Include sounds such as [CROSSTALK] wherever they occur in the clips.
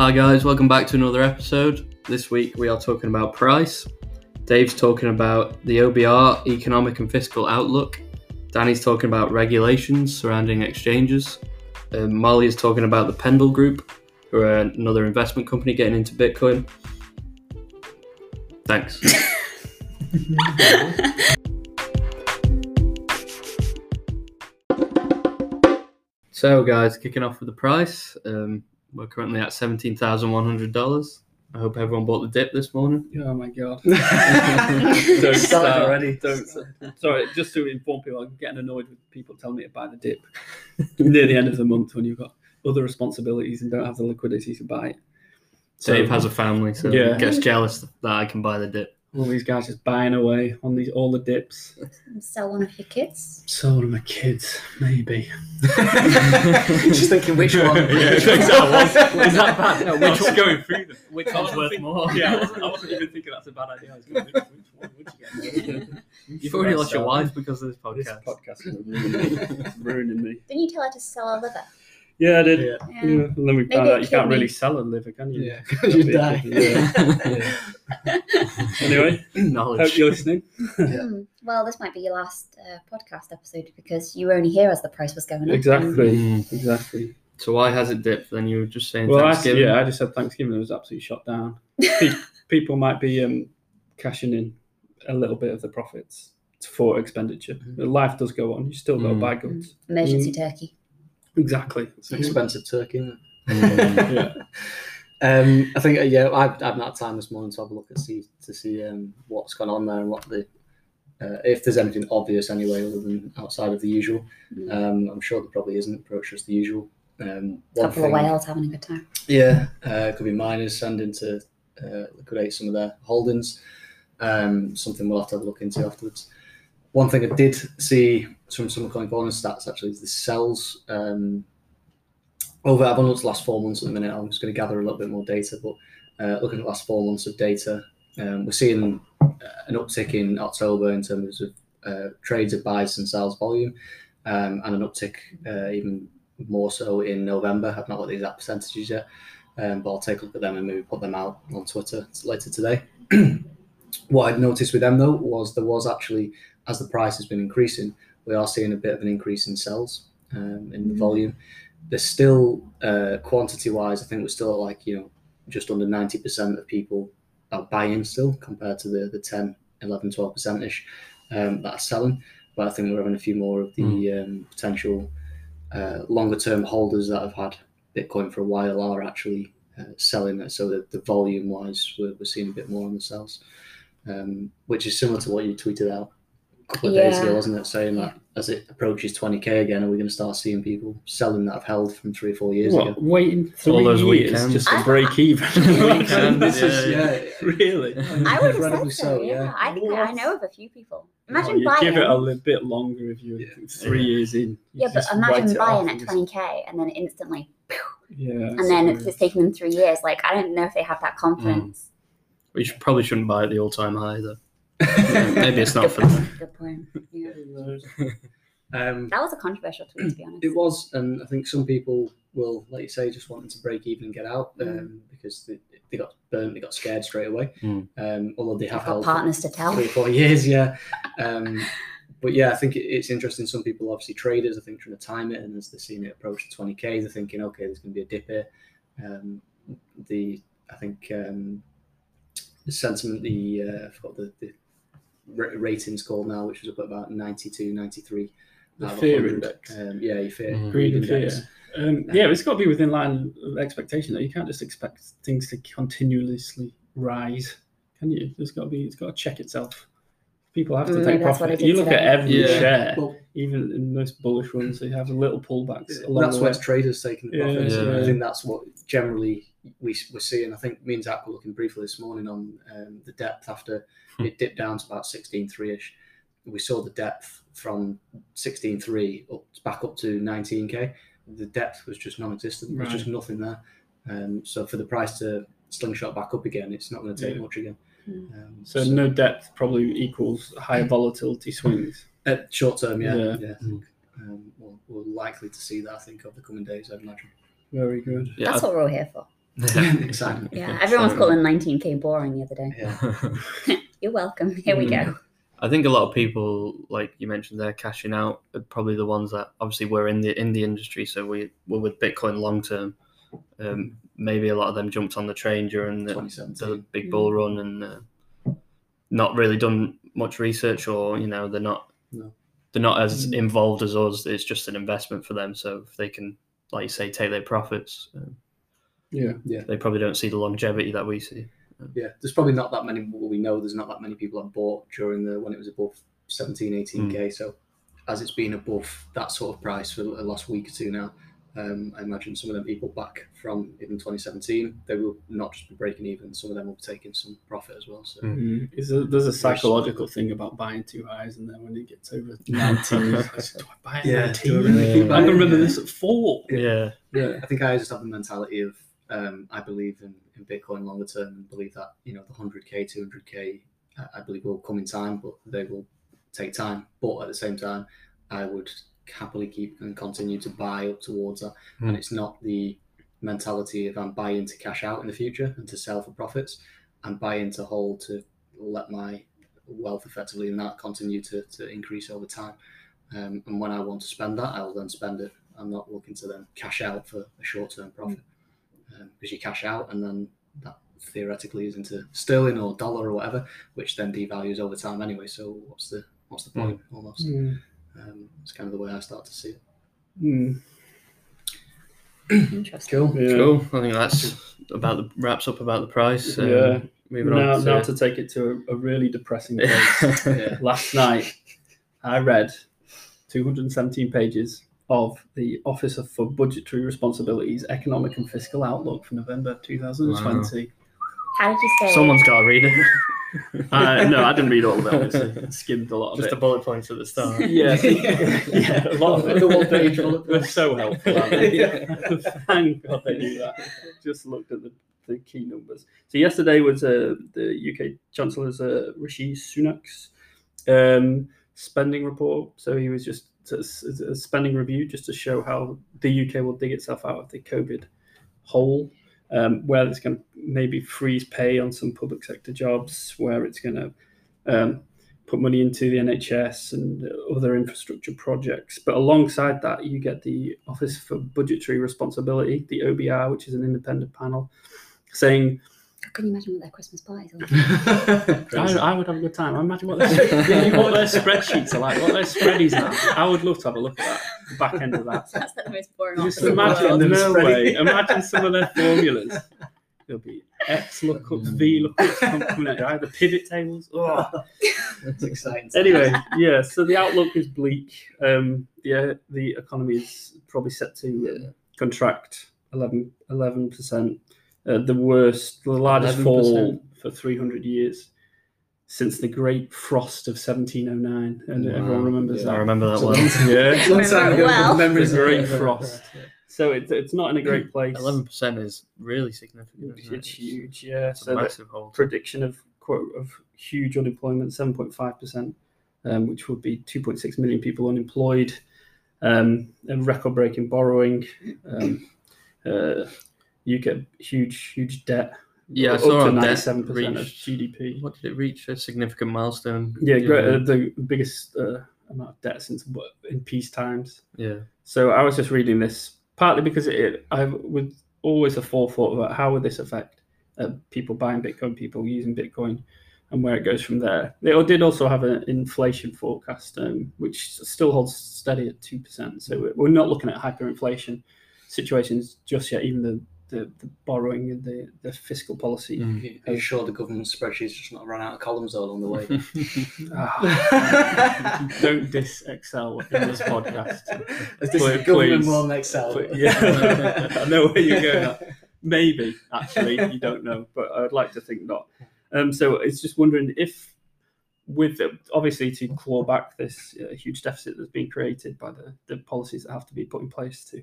Hi guys, welcome back to another episode. This week we are talking about price. Dave's talking about the OBR economic and fiscal outlook. Danny's talking about regulations surrounding exchanges. Um, Molly is talking about the Pendle Group, who are another investment company getting into Bitcoin. Thanks. [LAUGHS] so, guys, kicking off with the price. Um, we're currently at seventeen thousand one hundred dollars. I hope everyone bought the dip this morning. [LAUGHS] Oh my god. [LAUGHS] Don't Don't start start. already. Don't. Sorry, just to inform people, I'm getting annoyed with people telling me to buy the dip [LAUGHS] near the end of the month when you've got other responsibilities and don't have the liquidity to buy it. So Dave has a family, so Yeah. gets jealous that I can buy the dip. All these guys just buying away on these all the dips. Sell one of your kids. So one of my kids, maybe. [LAUGHS] Just thinking which one. [LAUGHS] Yeah, which exactly. one Was- [LAUGHS] is that bad? No, which one's going through them? Which one's worth think- more? Yeah, I wasn't, I wasn't even thinking that's a bad idea. I was going, which, which one would you get? You've already lost your wife because of this This podcast. podcast is ruining. It's ruining me. Didn't you tell her to sell her liver? Yeah, I did. Yeah. Yeah. Yeah. And then we Maybe found out you can't really sell a liver, can you? Yeah, because you die. Yeah. [LAUGHS] Anyway, [CLEARS THROAT] hope you're listening. [LAUGHS] Hmm. Well, this might be your last uh, podcast episode because you were only here as the price was going up. Exactly. Mm. Exactly. So why has it dipped? Then you were just saying Well, I, yeah, I just said Thanksgiving it was absolutely shot down. [LAUGHS] Pe- People might be um, cashing in a little bit of the profits for expenditure. Life does go on. You still got to Mm. buy goods. Emergency turkey. Exactly. It's an expensive turkey. Isn't Mm. [LAUGHS] Yeah. Um, I think uh, yeah, I've, I've not had time this morning to have a look at see to see um, what's gone on there and what the uh, if there's anything obvious anyway other than outside of the usual. Mm. Um, I'm sure there probably isn't, but it's just the usual. Um, A one couple of thing- whales having a good time. Yeah, uh, could be miners sending to uh, liquidate some of their holdings. Um, something we'll have to have a look into afterwards. One thing I did see from some coin bonus stats actually the sells um, over. I've only looked last four months at the minute. I'm just going to gather a little bit more data, but uh, looking at the last four months of data, um, we're seeing uh, an uptick in October in terms of uh, trades of buys and sales volume, um, and an uptick uh, even more so in November. I've not got the exact percentages yet, um, but I'll take a look at them and maybe put them out on Twitter later today. [CLEARS THROAT] what I'd noticed with them though was there was actually, as the price has been increasing, we are seeing a bit of an increase in sales um, in the Mm. volume. There's still uh, quantity wise, I think we're still at like you know just under 90% of people are buying still compared to the the 10, 11, 12 percent ish um, that are selling. But I think we're having a few more of the um, potential uh, longer term holders that have had Bitcoin for a while are actually uh, selling it. So that the volume wise, we're, we're seeing a bit more on the sales, um, which is similar to what you tweeted out couple of days ago, wasn't it? Saying that as it approaches 20k again, are we going to start seeing people selling that have held from three or four years What, ago? waiting three All those years weekends. just to break even? [LAUGHS] Weekend, [LAUGHS] this is yeah. really. I [LAUGHS] would have Incredibly said so, so, yeah. yeah. I think I know of a few people. Oh, Imagine you buying. give it a little bit longer if you're Yeah. three years in. Yeah, but imagine buying at 20k and then instantly, Yeah. and then it's, it's taking them three years. Like, I don't know if they have that mm. confidence. We should, probably shouldn't buy at the all-time high though. [LAUGHS] Maybe it's not for them. Good point. Yeah. Um, That was a controversial tweet, to be honest. It was, and I think some people will, like you say, just wanting to break even and get out um, Mm. because they, they got burnt, they got scared straight away. Mm. Um, although they have I've got held for partners to tell. three or four years, yeah. Um, but yeah, I think it, it's interesting. Some people, obviously traders, I think trying to time it, and as they're seeing it approach the twenty k, they're thinking, okay, there's going to be a dip here. Um, the I think um, the sentiment, the uh, I forgot the, the ra- ratings called now, which was up at about 92, 93. The fear index. Um, yeah, your fear. Mhm. Greed and fear. index. Um, yeah, it's got to be within line of expectation. Though you can't just expect things to continuously rise, can you? There's got to be. It's got to check itself. People have to Mm, take that's what I profit. did You look at every Yeah. share, Well, even in most bullish ones, they have little pullbacks. along that's the where way. traders taking the Yeah, profits. and yeah. I think that's what generally we, we're seeing. I think me and Zach were looking briefly this morning on um, the depth after Hmm. it dipped down to about 16.3 ish. We saw the depth from 16.3 up back up to 19k. The depth was just non-existent. There's just nothing there. Um, so for the price to slingshot back up again, it's not going to take Yeah. much again. Hmm. Um, So no depth probably equals higher volatility swings. at short term, yeah, Yeah. yeah. Mm. Um, we're, we're likely to see that. I think over the coming days, I'd imagine. Very good. Yeah, That's what we're all here for. [LAUGHS] exactly. Yeah, everyone was So- calling 19k boring the other day. Yeah. [LAUGHS] [LAUGHS] You're welcome. Here we go. I think a lot of people, like you mentioned, they're cashing out. Are probably the ones that obviously we're in the in the industry, so we we're with Bitcoin long term. Um, maybe a lot of them jumped on the train during the, the 2017. big bull run and uh, not really done much research, or you know they're not No. they're not as Mm. involved as us. It's just an investment for them. So if they can, like you say, take their profits, uh, Yeah. yeah they probably don't see the longevity that we see. Yeah, there's probably not that many. Well, we know there's not that many people that bought during the when it was above 17, 18k. So as it's been above that sort of price for the last week or two now, um, I imagine some of them people back from even 2017, they will not just be breaking even. Some of them will be taking some profit as well. So Mm. Mm. Is there, there's a psychological thing about buying too highs, and then when it gets over [LAUGHS] 19, it's like, do I buy at Yeah, 19? do I really keep I can remember it? this at four. Yeah, yeah, I think I just have the mentality of um, I believe in, in Bitcoin longer term and believe that you know the 100k, 200k, I- I believe will come in time, but they will take time. But at the same time, I would happily keep and continue to buy up towards that. Hmm. And it's not the mentality of I'm buying to cash out in the future and to sell for profits. I'm buying to hold to let my wealth effectively and that continue to, to increase over time. Um, and when I want to spend that, I will then spend it. I'm not looking to then cash out for a short term profit because you cash out and then that theoretically is into sterling or dollar or whatever, which then devalues over time anyway. So what's the what's the point almost? Mm. Um, it's kind of the way I start to see it. Mm. Interesting. Cool. Yeah. cool. I think that's about the wraps up about the price. Um, Yeah. Moving Now, on. now to, to take it to a, a really depressing place. [LAUGHS] Yeah. Last night, I read 217 pages of the Office of for Budgetary Responsibilities Economic and Fiscal Outlook for November 2020. How did you say? Someone's got to read it. [LAUGHS] Uh, no, I didn't read all of it. Obviously, [LAUGHS] skimmed a lot of Just it. the bullet points at the start. [LAUGHS] Yeah, yeah, a lot of it. The one page bullet They're points. so helpful. aren't they? Thank God they do that. Just looked at the, the key numbers. So yesterday was uh, the UK Chancellor's uh, Rishi Sunak's um, spending report. So he was just a, a spending review just to show how the UK will dig itself out of the COVID hole. Um, where it's going to maybe freeze pay on some public sector jobs, where it's going to um, put money into the NHS and other infrastructure projects. But alongside that, you get the Office for Budgetary Responsibility, the OBR, which is an independent panel, saying, Can you imagine what their Christmas parties are? [LAUGHS] I, I would have a good time. I imagine what their, yeah, what their spreadsheets are like, what their spreadies are. I would love to have a look at that, the back end of that. That's the most boring. Just office in the imagine, no way. Imagine some of their formulas. There'll be X lookups, V lookups coming out, either pivot tables. Oh. That's exciting. anyway, yeah. So the outlook is bleak. Um, the the economy is probably set to uh, contract 11 percent. Uh, the worst, the largest 11%. fall for three hundred years since the Great Frost of 1709, and Wow. everyone remembers I that. remember that one. Yeah. it's a long time ago, Well. memories The Great [LAUGHS] Frost. So it's it's not in a great place. Eleven percent is really significant. isn't it? It's huge, yeah. It's a So the massive hole. prediction of quote of huge unemployment, seven point five percent, um, which would be two point six million people unemployed, um, and record-breaking borrowing. Um, uh, you get huge, huge debt. Yeah, I up saw to ninety-seven percent of GDP. What did it reach? A significant milestone. Yeah, great, uh, the biggest uh, amount of debt since in peace times. Yeah. So I was just reading this partly because it I was always a forethought about how would this affect uh, people buying Bitcoin, people using Bitcoin, and where it goes from there. It did also have an inflation forecast, um, which still holds steady at two percent. So we're- we're not looking at hyperinflation situations just yet. Even the the, the borrowing and the, the fiscal policy. Mm. Are you sure the government spreadsheet's just not run out of columns all along the way? Ah, [LAUGHS] don't diss Excel in this podcast. [LAUGHS] Is this Please- government please. more than Excel? But, yeah, I know where you're going. at. Maybe actually, you don't know, but I'd like to think not. Um, so it's just wondering if, with the, obviously to claw back this uh, huge deficit that's been created by the, the policies that have to be put in place to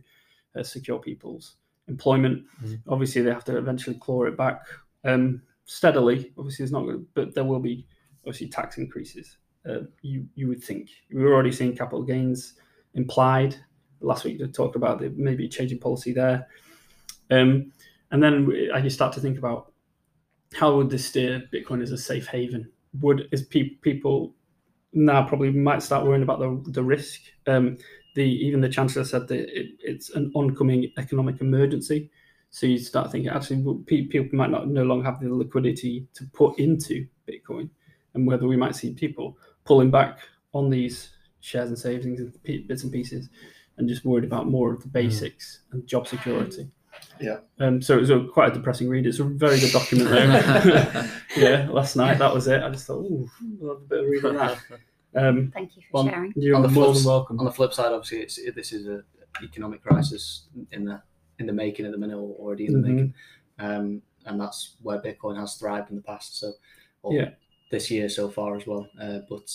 uh, secure people's employment, Mhm. obviously they have to eventually claw it back um, steadily. Obviously, it's not to, but there will be obviously tax increases. Uh, you you would think we were already seeing capital gains implied last week. We talked about the maybe changing policy there, um, and then you start to think about how would this steer Bitcoin as a safe haven? Would is pe- people now probably might start worrying about the the risk? Um, the even the chancellor said that it, it's an oncoming economic emergency. So you start thinking actually well, people might not no longer have the liquidity to put into Bitcoin, and whether we might see people pulling back on these shares and savings and bits and pieces, and just worried about more of the basics and job security. Yeah. Um, so it was a, quite a depressing read. It's a very good document there. [LAUGHS] [LAUGHS] yeah, last night that was it. I just thought, ooh, I'll have a bit of read on that. [LAUGHS] Um, Thank you for On- sharing. you're On the more flip than welcome. On the flip side, obviously, it's, it, this is a economic crisis in the in the making at the minute, or already in the Mhm. making, um, and that's where Bitcoin has thrived in the past. So, or Yeah. this year so far as well. Uh, but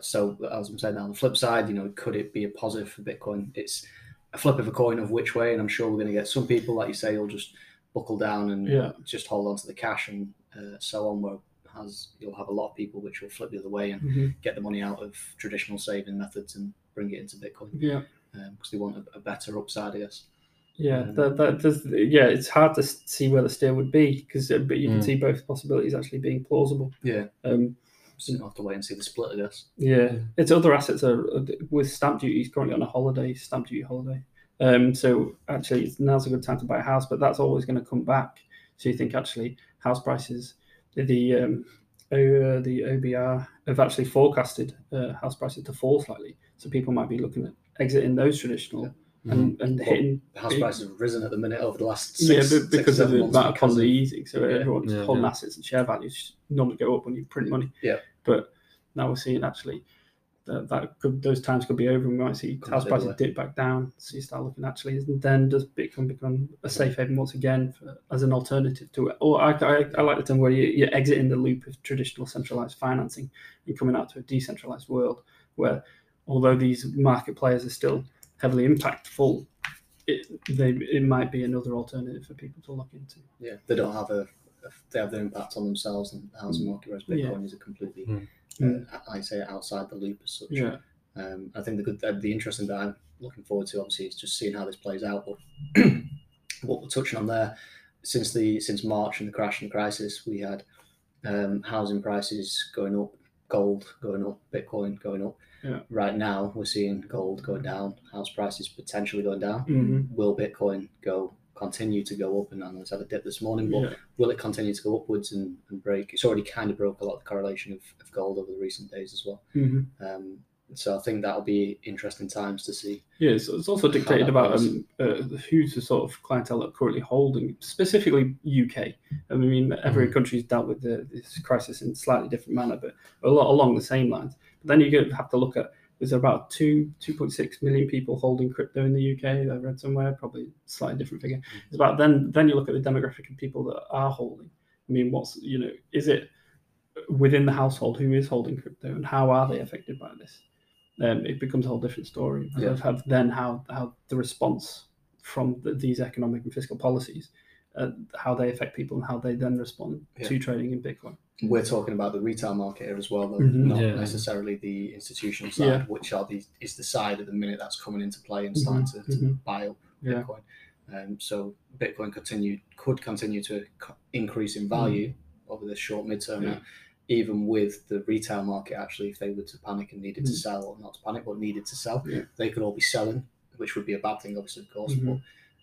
so, as I'm saying, on the flip side, you know, could it be a positive for Bitcoin? It's a flip of a coin of which way, and I'm sure we're going to get some people, like you say, will just buckle down and Yeah. just hold on to the cash and uh, so on. Where has you'll have a lot of people which will flip the other way and Mhm. get the money out of traditional saving methods and bring it into Bitcoin Yeah. because they want a, a better upside, I guess. Yeah, Um, that, that does, yeah, it's hard to see where the steer would be because, but you can Mm. see both possibilities actually being plausible. Yeah. Um, So you'll have to wait and see the split, I guess. yeah, its other assets are with stamp duty. He's currently on a holiday, stamp duty holiday. Um, so actually, now's a good time to buy a house, but that's always going to come back. So you think actually house prices, the um, O- uh, the OBR have actually forecasted uh, house prices to fall slightly. So people might be looking at exiting those traditional and, and Well, hitting The house prices have risen at the minute over the last yeah, six, but six, because of the months amount of because easing, so yeah. everyone's Yeah, holding yeah. assets and share values normally go up when you print money. Yeah. But now we're seeing actually that, that could those times could be over, and we might see house prices dip back down. So you start looking actually, and then does Bitcoin become a safe haven once again for, as an alternative to it? Or I, I, I like the term where you, you're exiting the loop of traditional centralized financing and coming out to a decentralized world where, although these market players are still heavily impactful, it, they, it might be another alternative for people to look into. yeah, they don't have a they have their impact on themselves and the housing market, whereas Yeah. Bitcoin is a completely, Mm. uh, I say, outside the loop as such. Yeah. Um, I think the good, uh, the interesting that I'm looking forward to, obviously, is just seeing how this plays out. But [CLEARS THROAT] what we're touching on there, since the since March and the crash and the crisis, we had um, housing prices going up, gold going up, Bitcoin going up. Yeah. Right now, we're seeing gold going down, house prices potentially going down. Mm-hmm. Will Bitcoin go continue to go up? And it's had a dip this morning, but Yeah. will it continue to go upwards and, and break? It's already kind of broke a lot of the correlation of, of gold over the recent days as well. Mm-hmm. Um, so I think that'll be interesting times to see. Yeah, it's, it's also dictated about um, uh, who's the sort of clientele that are currently holding, specifically UK. I mean, every country's dealt with the, this crisis in a slightly different manner, but a lot along the same lines. But then you have to look at there's about two 2.6 million people holding crypto in the UK. I read somewhere, probably slightly different figure. It's about then then you look at the demographic of people that are holding. I mean, what's you know, is it within the household who is holding crypto and how are they affected by this? um, it becomes a whole different story. Yeah. Of have then how how the response from the, these economic and fiscal policies, uh, how they affect people and how they then respond Yeah. to trading in Bitcoin. We're talking about the retail market here as well, though, Mhm. not Yeah. necessarily the institutional side, Yeah. which are the is the side at the minute that's coming into play and starting to, to mhm. buy up Yeah. Bitcoin. Um, so Bitcoin continue could continue to co- increase in value over the short midterm. Yeah. even with the retail market. Actually, if they were to panic and needed to Mm. sell, or not to panic, but needed to sell, they could all be selling, which would be a bad thing, obviously, of course. But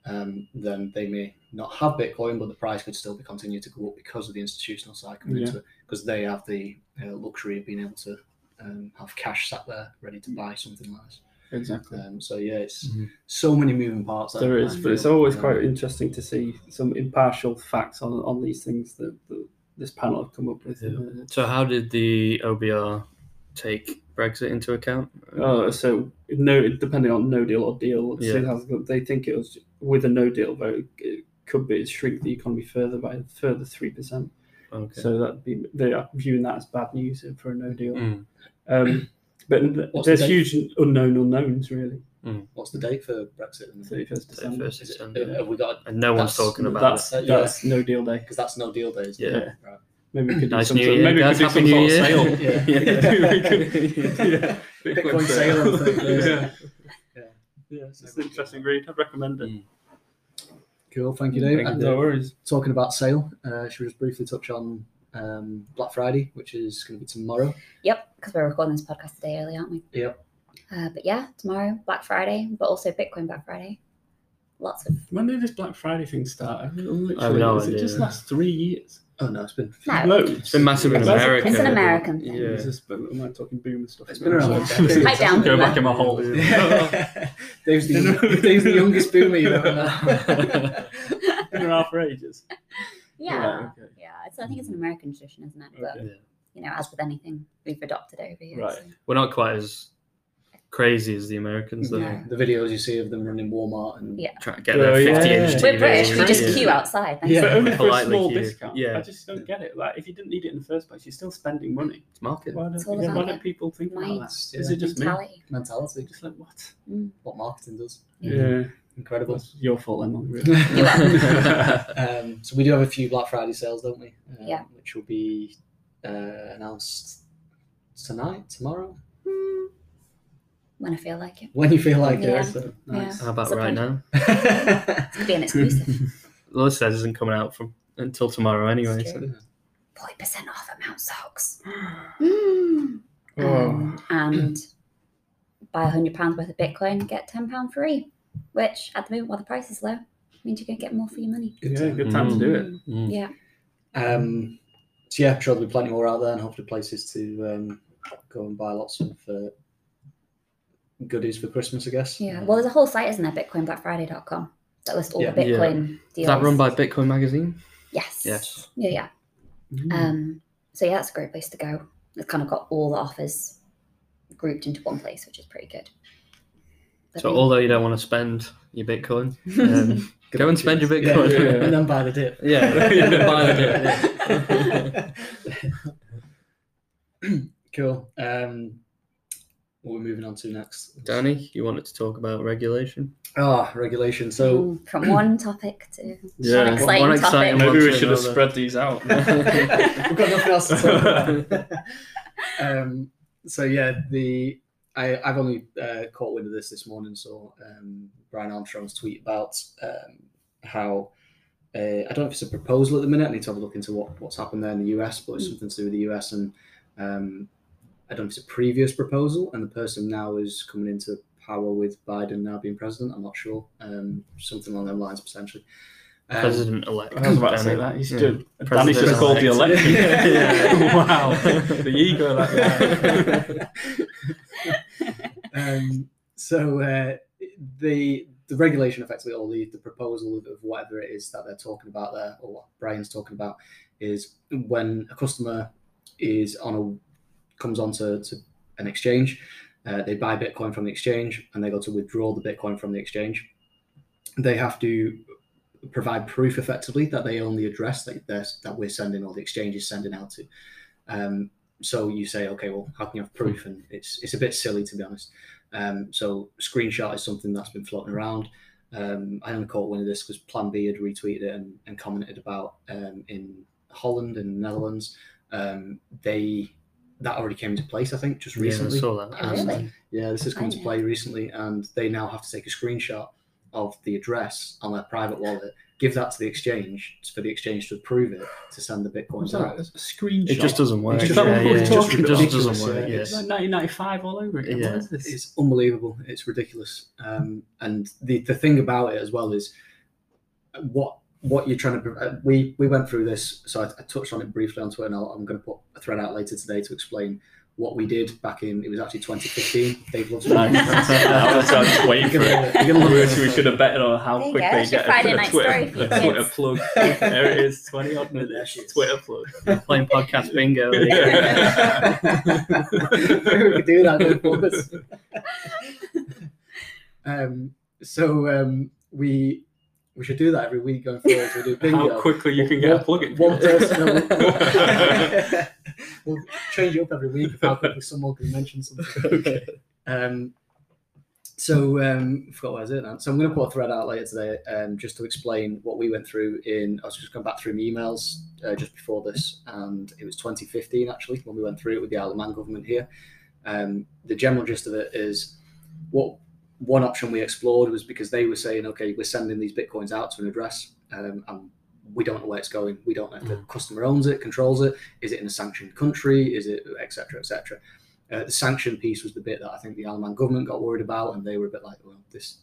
um, then they may not have Bitcoin, but the price could still be continue to go up because of the institutional side coming Yeah. into it, because they have the uh, luxury of being able to um, have cash sat there ready to buy something like this. Exactly. Um, so yeah, it's Mhm. so many moving parts. that There I is, but it's always um, quite interesting to see some impartial facts on on these things that, that this panel have come up with. Yeah. So how did the OBR take Brexit into account? Uh, so no, depending on no deal or deal, Yeah. it they think it was with a no deal vote, it could be shrink the economy further by a further three percent. okay. So that be they are viewing that as bad news for a no deal. Mm. Um, but What's there's the huge unknown unknowns really. What's the date for Brexit? Thirty first December. 31st Is it, December. have we got And no one's talking about That's it. Yeah. that's no deal day. because that's no deal days. Yeah. Right. Maybe we could do Nice some sort, Year, maybe we could do some New sort of sale. [LAUGHS] Yeah. [LAUGHS] we could, yeah, Bitcoin sale on Thursday. [LAUGHS] yeah. Yeah. Yeah, it's an interesting read. I'd recommend it. Mm. Cool, thank you, Dave. Thank you, no worries. talking about sale, uh, should we just briefly touch on um, Black Friday, which is going to be tomorrow? Yep, because we're recording this podcast today early, aren't we? Yep. Uh, but yeah, tomorrow, Black Friday, but also Bitcoin Black Friday. Lots of When did this Black Friday thing start? I mean, I have no literally, is it just last three years? Oh no, it's been No. Loads. It's been massive in That's a- America. It's an but- American thing. Yeah. Is this, but am I talking boomer stuff? It's been around for decades. Pipe down, Go boomer. back in my hole. [LAUGHS] Dave's, the, [LAUGHS] Dave's the youngest boomer you've ever met. been around for ages. yeah, Right, okay. yeah. It's, I think it's an American tradition, isn't it? But Okay. you know, as with anything, we've adopted over here. Right. so- We're not quite as crazy as the Americans. Though. No. the videos you see of them running Walmart and Yeah. Trying to get Oh, their yeah. 50 inch TV. We're British. We just queue outside. Thanks. Yeah. But only for a Politely small queue. discount. Yeah. I just don't get it. Like, if you didn't need it in the first place, you're still spending money. It's market. Why don't, all yeah, why don't people think Minds. about that? Is Yeah. it just me? mentality. mentality. Just like what? What marketing does. Yeah, Incredible. that's your fault, then. not really. You [LAUGHS] um, so we do have a few Black Friday sales, don't we? Um, Yeah. Which will be uh, announced tonight, tomorrow. When I feel like it. when you feel like Yeah. it. So nice. How about It's right pain. now? [LAUGHS] [LAUGHS] It could be an exclusive. The says isn't coming out from until tomorrow anyway. It's So. Forty percent off at Mount Socks. Mm. [GASPS] Oh. Um, and buy a hundred pounds worth of Bitcoin, and get ten pound free. Which at the moment, while the price is low, means you're gonna get more for your money. Good yeah, good time to do it. Mm. Yeah. Um, so yeah, I'm sure there'll be plenty more out there, and hopefully places to um, go and buy lots of uh, goodies for Christmas. I guess. Yeah. Well, there's a whole site, isn't there? BitcoinBlackFriday.com that lists all Yeah. the Yeah. Bitcoin Is deals. that run by Bitcoin Magazine? Yes. Yes. Yeah, yeah. Mm. Um, so yeah, that's a great place to go. It's kind of got all the offers grouped into one place, which is pretty good. But So yeah. although you don't want to spend your Bitcoin, um, [LAUGHS] go and spend your Yeah, Bitcoin. Yeah. and then buy the dip. Yeah, [LAUGHS] [LAUGHS] buy the cool. Um, what we're moving on to next? Danny, you wanted to talk about regulation? Ah, regulation. So Ooh, from [CLEARS THROAT] one topic to Yeah. one exciting One topic. Maybe we should have spread these out. [LAUGHS] we've got nothing else to talk about. [LAUGHS] um, so yeah, the I, I've only uh, caught wind of this this morning. So um, Brian Armstrong's tweet about um, how uh, I don't know if it's a proposal at the minute. I need to have a look into what, what's happened there in the US, but it's Mm. something to do with the US and um, I don't know if it's a previous proposal, and the person now is coming into power with Biden now being president. I'm not sure. Um, something along those lines potentially. Um, President elect. I was about to say that. He's [LAUGHS] Yeah. just, Danny should have called the President-elect. election. Yeah. wow. [LAUGHS] the ego of that guy. [LAUGHS] um, so uh, the the regulation effectively or the, the proposal of, of whatever it is that they're talking about there or what Brian's talking about is when a customer is on a comes onto to an exchange uh, they buy bitcoin from the exchange and they go to withdraw the bitcoin from the exchange they have to provide proof effectively that they own the address that that we're sending or the exchange is sending out to um, so you say okay well how can you have proof and it's it's a bit silly to be honest um, so screenshot is something that's been floating around. Um, I only caught one of this because Plan B had retweeted it and, and commented about um, in Holland and Netherlands. Um, they that already came into place, I think, just recently. Yeah, I recently. saw that. Oh, really? Yeah, this has come I to know. play recently, and they now have to take a screenshot of the address on their private wallet, give that to the exchange for the exchange to approve it to send the bitcoins What's out. A screenshot. It just doesn't work. It's just- that what we're yeah, talking it just doesn't work. yeah. Yeah. It's like 1995 all over again. Yeah. What is this? It's unbelievable. It's ridiculous. Um, and the, the thing about it as well is what what you're trying to. uh, We we went through this, so I, I touched on it briefly on Twitter. And I'll, I'm going to put a thread out later today to explain what we did back in. It was actually 2015. Dave loves Nice. I was I was just waiting for it. You're gonna love We should have betted on how There you quick go, they get Friday a, night Twitter, story for a Twitter plug. There it is, 20 odd minutes. Twitter plug. Playing podcast bingo. [LAUGHS] We could do that [LAUGHS] um, so um, we we should do that every week going forward. We do [LAUGHS] bingo. How quickly you can get a plug in. One person. no, we'll, [LAUGHS] [LAUGHS] we'll change it up every week of how quickly someone can mention something. okay. Um, so um, I forgot what I was it now. So I'm going to put a thread out later today um, just to explain what we went through in. I was just going back through my emails uh, just before this, and it was 2015 actually when we went through it with the Isle of Man government here. Um, the general gist of it is what one option we explored was because they were saying, okay, we're sending these bitcoins out to an address, um, and we don't know where it's going. We don't know if the customer owns it, controls it. Is it in a sanctioned country? Is it etc. etc. Uh, the sanction piece was the bit that I think the Isle of Man government got worried about, and they were a bit like, well, this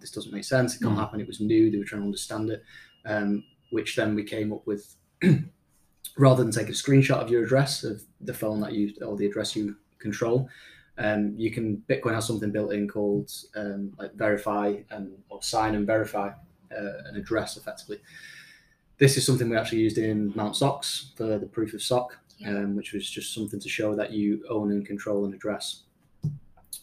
this doesn't make sense. It can't Mm. happen. It was new. They were trying to understand it, um, which then we came up with. [CLEARS THROAT] rather than take a screenshot of your address of the phone that you or the address you control, um, you can Bitcoin has something built in called um, like verify and or sign and verify uh, an address effectively. This is something we actually used in Mount Socks for the proof of sock, Yeah. um, which was just something to show that you own and control an address.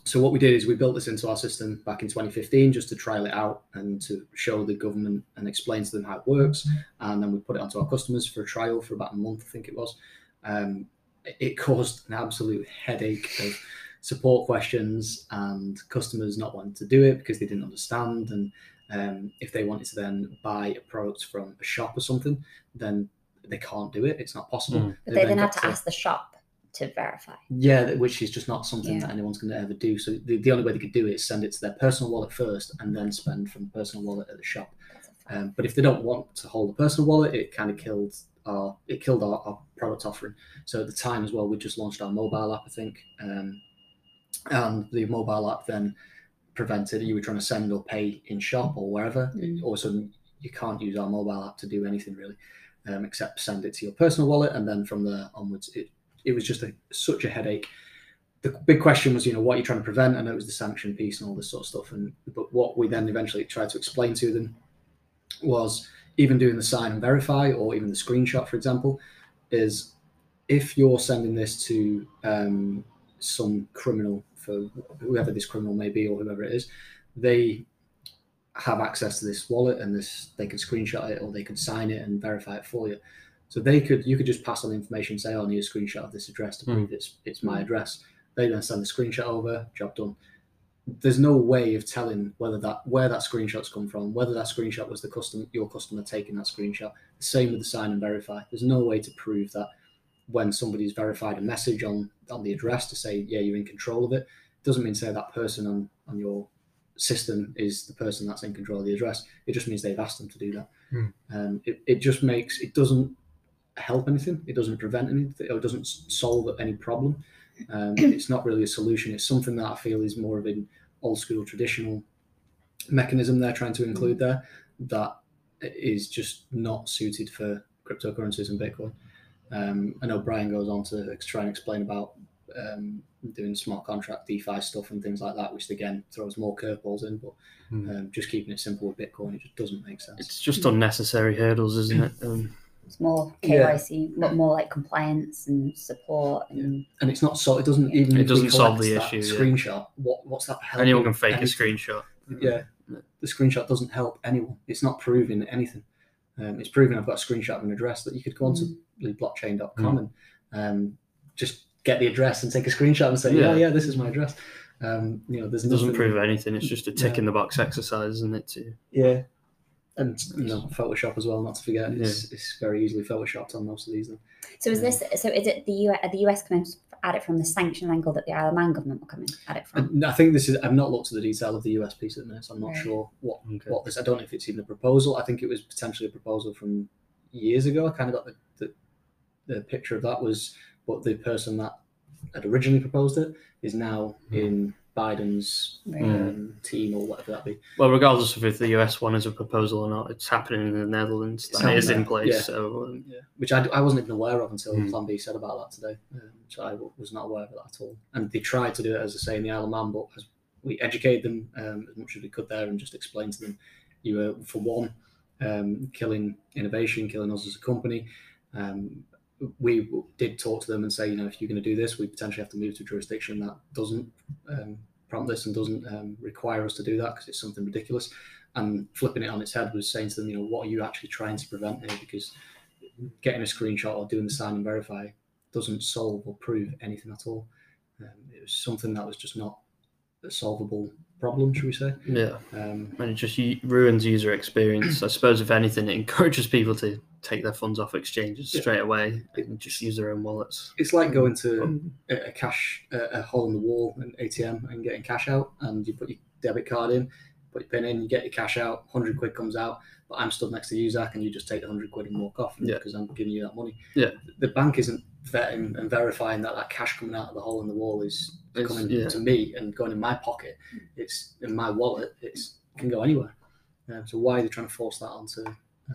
So what we did is we built this into our system back in 2015 just to trial it out and to show the government and explain to them how it works. And then we put it onto our customers for a trial for about a month, I think it was. Um, it- it caused an absolute headache of support questions and customers not wanting to do it because they didn't understand. And um, if they wanted to then buy a product from a shop or something, then they can't do it. It's not possible. Mm. But they then have got to ask the shop to verify. yeah, which is just not something Yeah. that anyone's going to ever do. So the, the only way they could do it is send it to their personal wallet first and then spend from the personal wallet at the shop. That's a fact. Um, but if they don't want to hold a personal wallet, it kind of killed our it killed our, our product offering. So at the time as well, we just launched our mobile app, I think, um, and the mobile app then prevented you were trying to send or pay in shop or wherever. Mm. All of a sudden, you can't use our mobile app to do anything really, um, except send it to your personal wallet, and then from there onwards, it it was just a, such a headache. The big question was, you know, what are you're trying to prevent, and it was the sanction piece and all this sort of stuff. And but what we then eventually tried to explain to them was even doing the sign and verify, or even the screenshot, for example, is if you're sending this to um, some criminal for whoever this criminal may be or whoever it is, they have access to this wallet and this they can screenshot it or they could sign it and verify it for you. So they could you could just pass on the information, say, oh, I need a screenshot of this address to hmm. prove it's it's my address. They then send the screenshot over, job done. There's no way of telling whether that where that screenshot's come from, whether that screenshot was the custom your customer taking that screenshot. The same with the sign and verify. There's no way to prove that when somebody's verified a message on on the address to say, yeah, you're in control of it, doesn't mean say that person on on your system is the person that's in control of the address. It just means they've asked them to do that. Hmm. Um, it, it just makes it doesn't help anything. It doesn't prevent anything. Or it doesn't solve any problem. Um, it's not really a solution. It's something that I feel is more of an old school traditional mechanism they're trying to include there that is just not suited for cryptocurrencies and Bitcoin. Um, I know Brian goes on to try and explain about um, doing smart contract DeFi stuff and things like that, which again throws more curveballs in. But Hmm. um, just keeping it simple with Bitcoin, it just doesn't make sense. It's just unnecessary hurdles, isn't it? Um, It's more Yeah. KYC, more, more like compliance and support and and it's not so. It doesn't even. It doesn't solve the that issue, yeah. Screenshot. What what's that? helping anyone can fake a screenshot. Yeah, the screenshot doesn't help anyone. It's not proving anything. Um, it's proven I've got a screenshot of an address that you could go onto Mm. blockchain.com and um, just get the address and take a screenshot and say, yeah, Yeah. yeah, this is my address. Um, you know, there's It doesn't nothing- prove anything. It's just a tick No. in the box exercise, isn't it? To Yeah. And you know, Photoshop as well, not to forget. It's, it's very easily photoshopped on most of these. Then. so is this so is it the US the US coming at it from the sanction angle that the Isle of Man government were coming at it from? And I think this is. I've not looked at the detail of the US piece at the minute, so I'm not Right. sure what okay. what this. I don't know if it's even a proposal. I think it was potentially a proposal from years ago. I kind of got the the, the picture of that was, but the person that had originally proposed it is now Hmm. in Biden's Right. um, team or whatever that be. Well, regardless of if the US one is a proposal or not, it's happening in the Netherlands. It's That is happening in place. yeah. So um, Yeah, which I, I wasn't even aware of until Hmm. Plan B said about that today. Um, so I w- was not aware of it at all. And they tried to do it, as I say, in the Isle of Man, but as we educated them um, as much as we could there and just explained to them, you were, for one, um, killing innovation, killing us as a company. Um, we did talk to them and say, you know, if you're going to do this, we potentially have to move to a jurisdiction that doesn't um, prompt this and doesn't um, require us to do that because it's something ridiculous. And flipping it on its head was saying to them, you know, what are you actually trying to prevent here? Because getting a screenshot or doing the sign and verify doesn't solve or prove anything at all. Um, it was something that was just not solvable problem, should we say? yeah, Um, and it just ruins user experience. I suppose if anything, it encourages people to take their funds off exchanges Yeah. straight away and just use their own wallets. it's like going to a, cash, a, a hole in the wall, an ATM, and getting cash out, and you put your debit card in, put your pin in, you get your cash out, hundred quid comes out, but I'm stood next to you, Zach, and you just take the hundred quid and walk off Yeah. because I'm giving you that money. Yeah. the bank isn't vetting and verifying that that cash coming out of the hole in the wall is It's- coming yeah. to me and going in my pocket. It's in my wallet. It's it can go anywhere. Um, so why are they trying to force that onto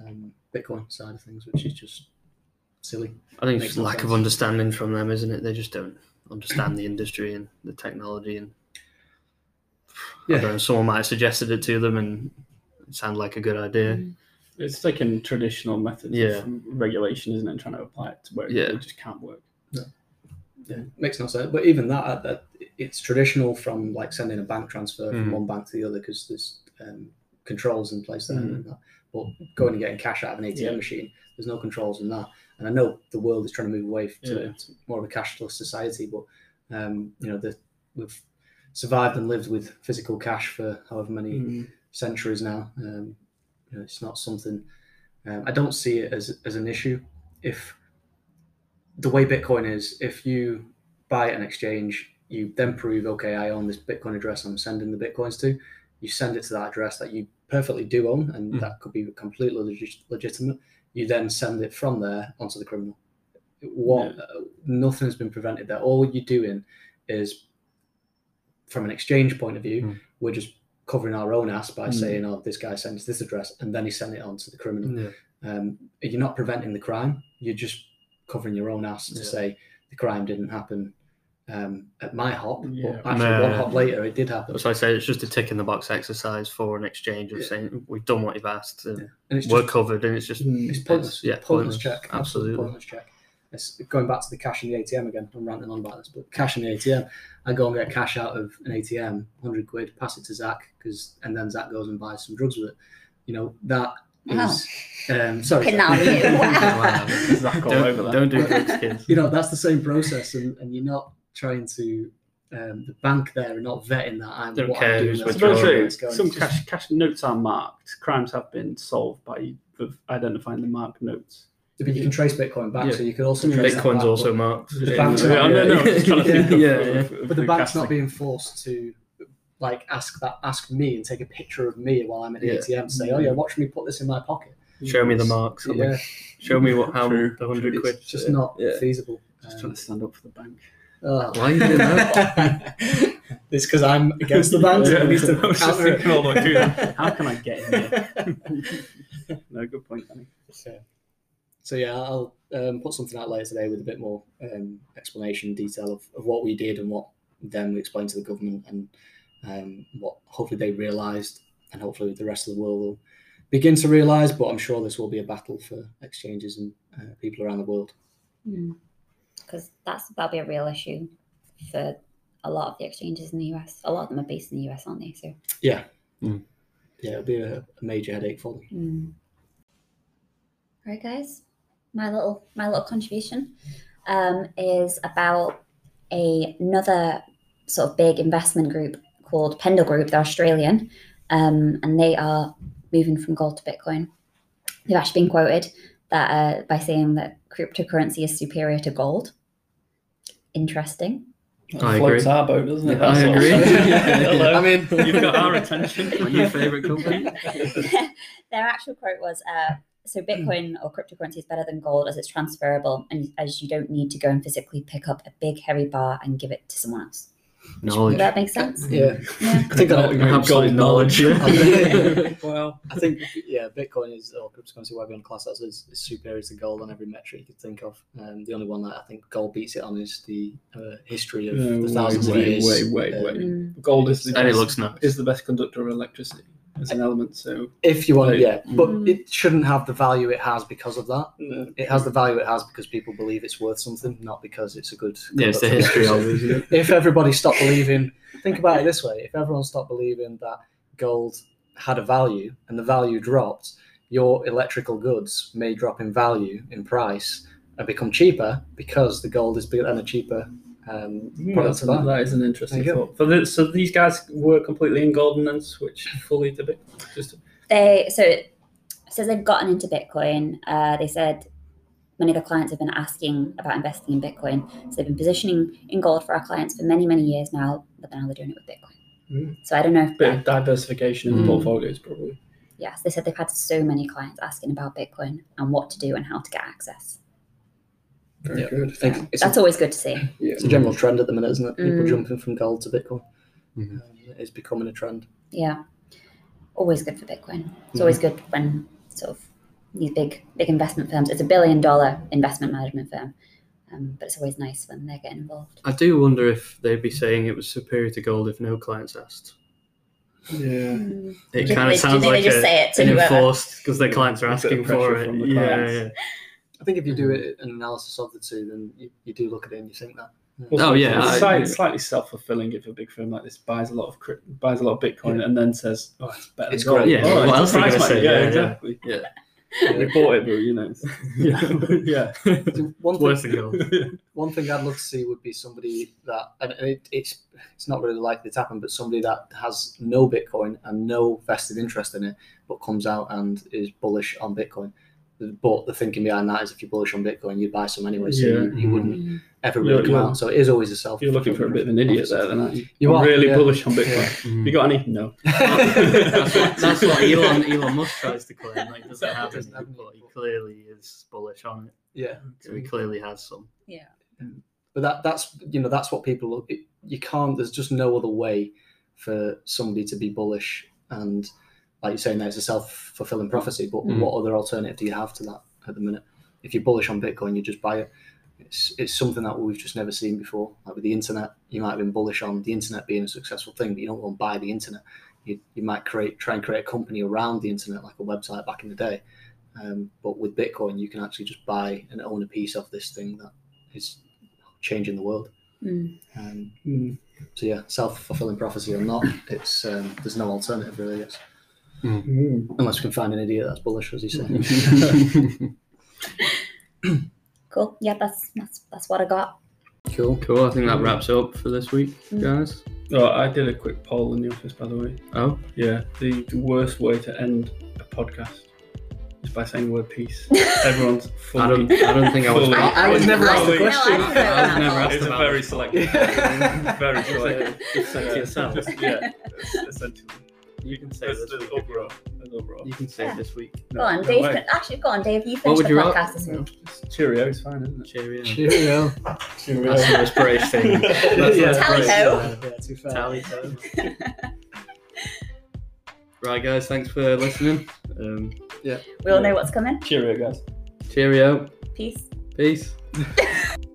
um, Bitcoin side of things, which is just silly. I think Makes it's no lack of understanding from them, isn't it? They just don't understand the industry and the technology. And I Yeah. don't know, someone might have suggested it to them and it sounded like a good idea. It's taking traditional methods Yeah. of regulation, isn't it, and trying to apply it to where Yeah. it just can't work. Yeah, yeah. makes no sense. But even that, uh, that it's traditional from like sending a bank transfer from Mhm. one bank to the other because there's um, controls in place there. And that. But going and getting cash out of an ATM Yeah. machine, there's no controls in that. And I know the world is trying to move away to, Yeah. to more of a cashless society, but um, you know, the, we've survived and lived with physical cash for however many Mm. Centuries now. Um, you know, it's not something. Um, I don't see it as as an issue. If the way Bitcoin is, if you buy an exchange, you then prove, okay, I own this Bitcoin address. I'm sending the bitcoins to. You send it to that address that you perfectly do own, and Mhm. that could be completely legit- legitimate. You then send it from there onto the criminal. What? Uh, nothing's been prevented there. All you're doing is, from an exchange point of view, Mm. we're just covering our own ass by Mm. saying, "Oh, this guy sends this address," and then he sent it on to the criminal. Yeah. Um, you're not preventing the crime. You're just covering your own ass to Yeah. say the crime didn't happen um, at my hop, Yeah. but actually one hop later it did happen. So I say it's just a tick in the box exercise for an exchange of Yeah. saying we've done what you've asked, and Yeah. And it's we're just covered, and it's just Mm. it's pointless. yeah, pointless, pointless. check. Absolutely. pointless check. It's going back to the cash in the ATM again. I'm ranting on about this, but cash in the ATM. I go and get cash out of an ATM, hundred quid, pass it to Zach, because and then Zach goes and buys some drugs with it. You know that is. Um, sorry, Pin Zach. that you. [LAUGHS] Wow. Zach all don't, that. don't do drugs, kids. you know that's the same process, and, and you're not trying to. Um, the bank there are not vetting that. I'm Don't what care I'm doing. who's that's To be withdrawing. where true, it's going. some It's just- cash cash notes are marked. Crimes have been solved by identifying the marked notes. But you can trace Bitcoin back, Yeah. so you could also trace Bitcoin's back, also but- marked. The Yeah. bank's Yeah, not- I don't know. I'm just trying to think of- [LAUGHS] Yeah, of- yeah. But the the bank's not being forced to like ask that ask me and take a picture of me while I'm at the Yeah. ATM to say, Oh yeah, watch me put this in my pocket. Show me the marks. Yeah, [LAUGHS] Show me what how True. the hundred it's quid. just not Yeah. feasible. Just Um, trying to stand up for the bank. oh. Why are you doing that? [LAUGHS] it's because I'm against the bank. Yeah, I need to I was just thinking all the that. How can I get in there? no, good point, Danny. So, so yeah, I'll um, put something out later today with a bit more um, explanation, detail of, of what we did and what then we explained to the government and um, what hopefully they realised and hopefully the rest of the world will begin to realise. But I'm sure this will be a battle for exchanges and uh, people around the world. Because that's that'll be a real issue for a lot of the exchanges in the US. A lot of them are based in the US, aren't they? So Yeah, Mm. yeah, it'll be a, a major headache for them. Mm. Right, guys. My little my little contribution um, is about a, another sort of big investment group called Pendle Group. They're Australian, um, and they are moving from gold to Bitcoin. They've actually been quoted that uh, by saying that cryptocurrency is superior to gold. Interesting. I floats agree. our boat, doesn't it? I That's all. agree. [LAUGHS] [LAUGHS] Hello. I mean, You've got our attention. My new favourite company. [LAUGHS] Their actual quote was uh, so Bitcoin or cryptocurrency is better than gold as it's transferable and as you don't need to go and physically pick up a big heavy bar and give it to someone else. Does that make sense? yeah, Yeah. I think I, Absolute knowledge. yeah. [LAUGHS] [LAUGHS] well, I think yeah, Bitcoin is or cryptocurrency, whatever you want to class that as, is, is superior to gold on every metric you could think of. Um, the only one that I think gold beats it on is the uh, history of Yeah, the thousands way, of years. way, way, Um. Mm. gold is the And it looks nice. is the best conductor of electricity as an element. So If you want, Right. yeah, but Mm. it shouldn't have the value it has because of that. uh, It has the value it has because people believe it's worth something, not because it's a good. Yeah, it's the history of it. [LAUGHS] if everybody stopped believing, think about it this way: if everyone stopped believing that gold had a value and the value dropped, your electrical goods may drop in value in price and become cheaper because the gold is bigger and a cheaper um, Yeah, product that's to an- that is an interesting There you go. thought. For the, so these guys were completely in gold and then switched fully to Bitcoin. Just They so it says they've gotten into Bitcoin. Uh, they said many of the clients have been asking about investing in Bitcoin. So they've been positioning in gold for our clients for many, many years now, but now they're doing it with Bitcoin. Mm. So I don't know if Bit of diversification in Mm. the portfolios, probably. yes, they said they've had so many clients asking about Bitcoin and what to do and how to get access. Very Yeah. good. I think it's, That's a, always good to see. Yeah. it's a general trend at the minute, isn't it? People Mm. jumping from gold to Bitcoin. Mhm. Um, it's becoming a trend. Yeah, always good for Bitcoin. It's always good when sort of these big big investment firms. It's a billion dollar investment management firm, um, but it's always nice when they're getting involved. I do wonder if they'd be saying it was superior to gold if no clients asked. Yeah. Mm. It kind of sounds do they like just a, say it to an whoever? enforced because their clients are A bit of asking for it. Yeah, yeah. I think if you do mm-hmm. it, an analysis of the two, then you, you do look at it and you think that. Oh, yeah, it's I- slightly, slightly self-fulfilling if a big firm like this buys a lot of buys a lot of Bitcoin and then says, "Oh, it's better." It's than great. Yeah, Oh, what else are you gonna say? Yeah, Yeah, yeah. exactly. Yeah. we bought it, but you know, [LAUGHS] [LAUGHS] yeah, [LAUGHS] yeah. So One It's worse thing, than one thing I'd love to see would be somebody that, and it, it's it's not really likely to happen, but somebody that has no Bitcoin and no vested interest in it, but comes out and is bullish on Bitcoin. But the thinking behind that is, if you're bullish on Bitcoin, you'd buy some anyway, so Yeah. you, you wouldn't Mm. ever really come out. So it is always a self. You're looking for a bit of an idiot there, then, aren't you? You I'm are, really yeah. bullish on Bitcoin. Yeah. Mm. You got any? No. [LAUGHS] that's what, that's what Elon Elon Musk tries to claim. Like, doesn't have Doesn't any, but he clearly is bullish on it. yeah. So he clearly has some. Yeah. But that that's you know that's what people look. It, you can't. There's just no other way for somebody to be bullish and like you're saying, that it's a self fulfilling prophecy. But Mm. what other alternative do you have to that at the minute? If you're bullish on Bitcoin, you just buy it. It's it's something that we've just never seen before. Like with the internet, you might have been bullish on the internet being a successful thing, but you don't go and buy the internet. You, you might create try and create a company around the internet, like a website back in the day. Um, but with Bitcoin, you can actually just buy and own a piece of this thing that is changing the world. Mm. Um, Mm. so yeah, self fulfilling prophecy or not, it's um, there's no alternative really. It's, Mm. unless we can find an idiot that's bullish, as you say. [LAUGHS] Cool. Yeah, that's that's that's what I got. cool. cool. I think that wraps up for this week, Mm. guys. Oh, I did a quick poll in the office, by the way. Oh, Yeah, the, the worst way to end a podcast is by saying the word peace. [LAUGHS] Everyone's fully. I don't. I don't think I was. fully- I- I was never asked the fully- question. No, I didn't know I was never asked It's a about very it. selective. [LAUGHS] very selective. Just say it to yourself. Just- yeah, essentially. You can say There's, this there's week. if you uproar. want. There's uproar. You can say Yeah. this week. Go on, Dave. Can, actually, go on, Dave. You What finish would the you podcast this week. Just Cheerio is fine, isn't it? Cheerio. Cheerio. Cheerio. That's the most British thing. [LAUGHS] That's Yeah. Tally ho. Yeah, too fair. Tally ho. Right, guys. Thanks for listening. Um, We all know what's coming. Cheerio, guys. cheerio. Peace. Peace. [LAUGHS]